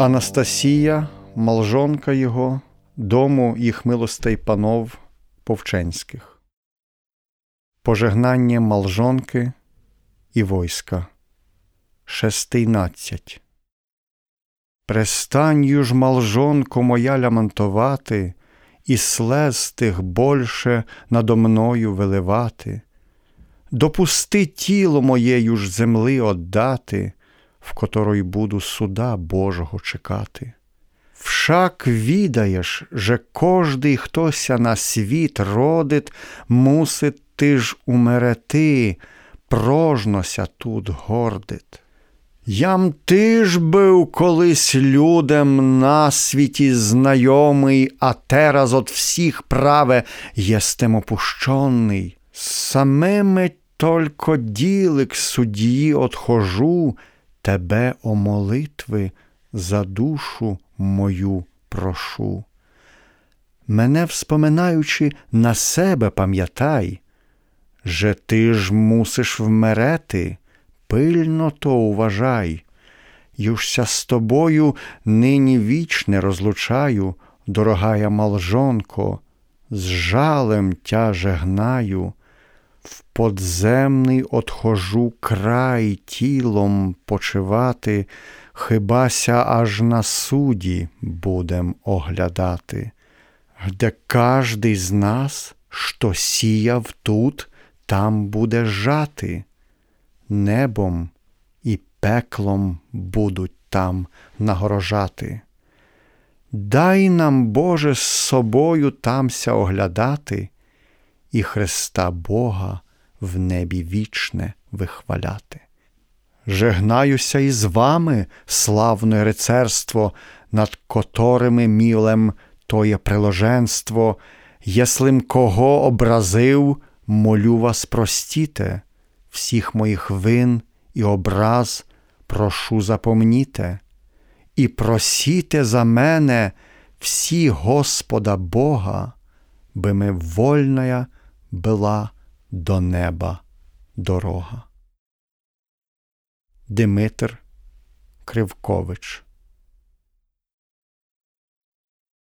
Анастасія, малжонка його, дому їх милостей панов Повченських, Пожегнання малжонки і войска. Шестийнадцять. Престанью ж, малжонко моя лямантувати, І слез тих больше надо мною виливати. Допусти тіло моєю ж земли отдати, в которой буду суда Божого чекати. Však відаєш, же кожний хтося на світ родит, мусить ти ж умерети, прожнося тут гордит. Ям ти ж був колись людям на світі знайомий, а тераз от всіх праве єстем опущений. Самими только ділик судді отхожу, тебе о молитви за душу мою прошу. Мене вспоминаючи на себе пам'ятай, же ти ж мусиш вмерети, пильно то уважай, Южся з тобою нині вічне розлучаю, дорогая малжонко, з жалем тяже гнаю, в подземний отхожу край тілом почивати, хибася аж на суді будем оглядати, де кожний з нас, що сіяв тут, там буде жати, небом і пеклом будуть там нагорожати. Дай нам, Боже, з собою тамся оглядати, і Христа Бога в небі вічне вихваляти. Жегнаюся із вами, славне рицарство, над которими мілем тоє приложенство, єслим кого образив, молю вас простіте, всіх моїх вин і образ прошу запомніте, і просіте за мене всі Господа Бога, би ми вольная була до неба дорога. Димитр Кривкович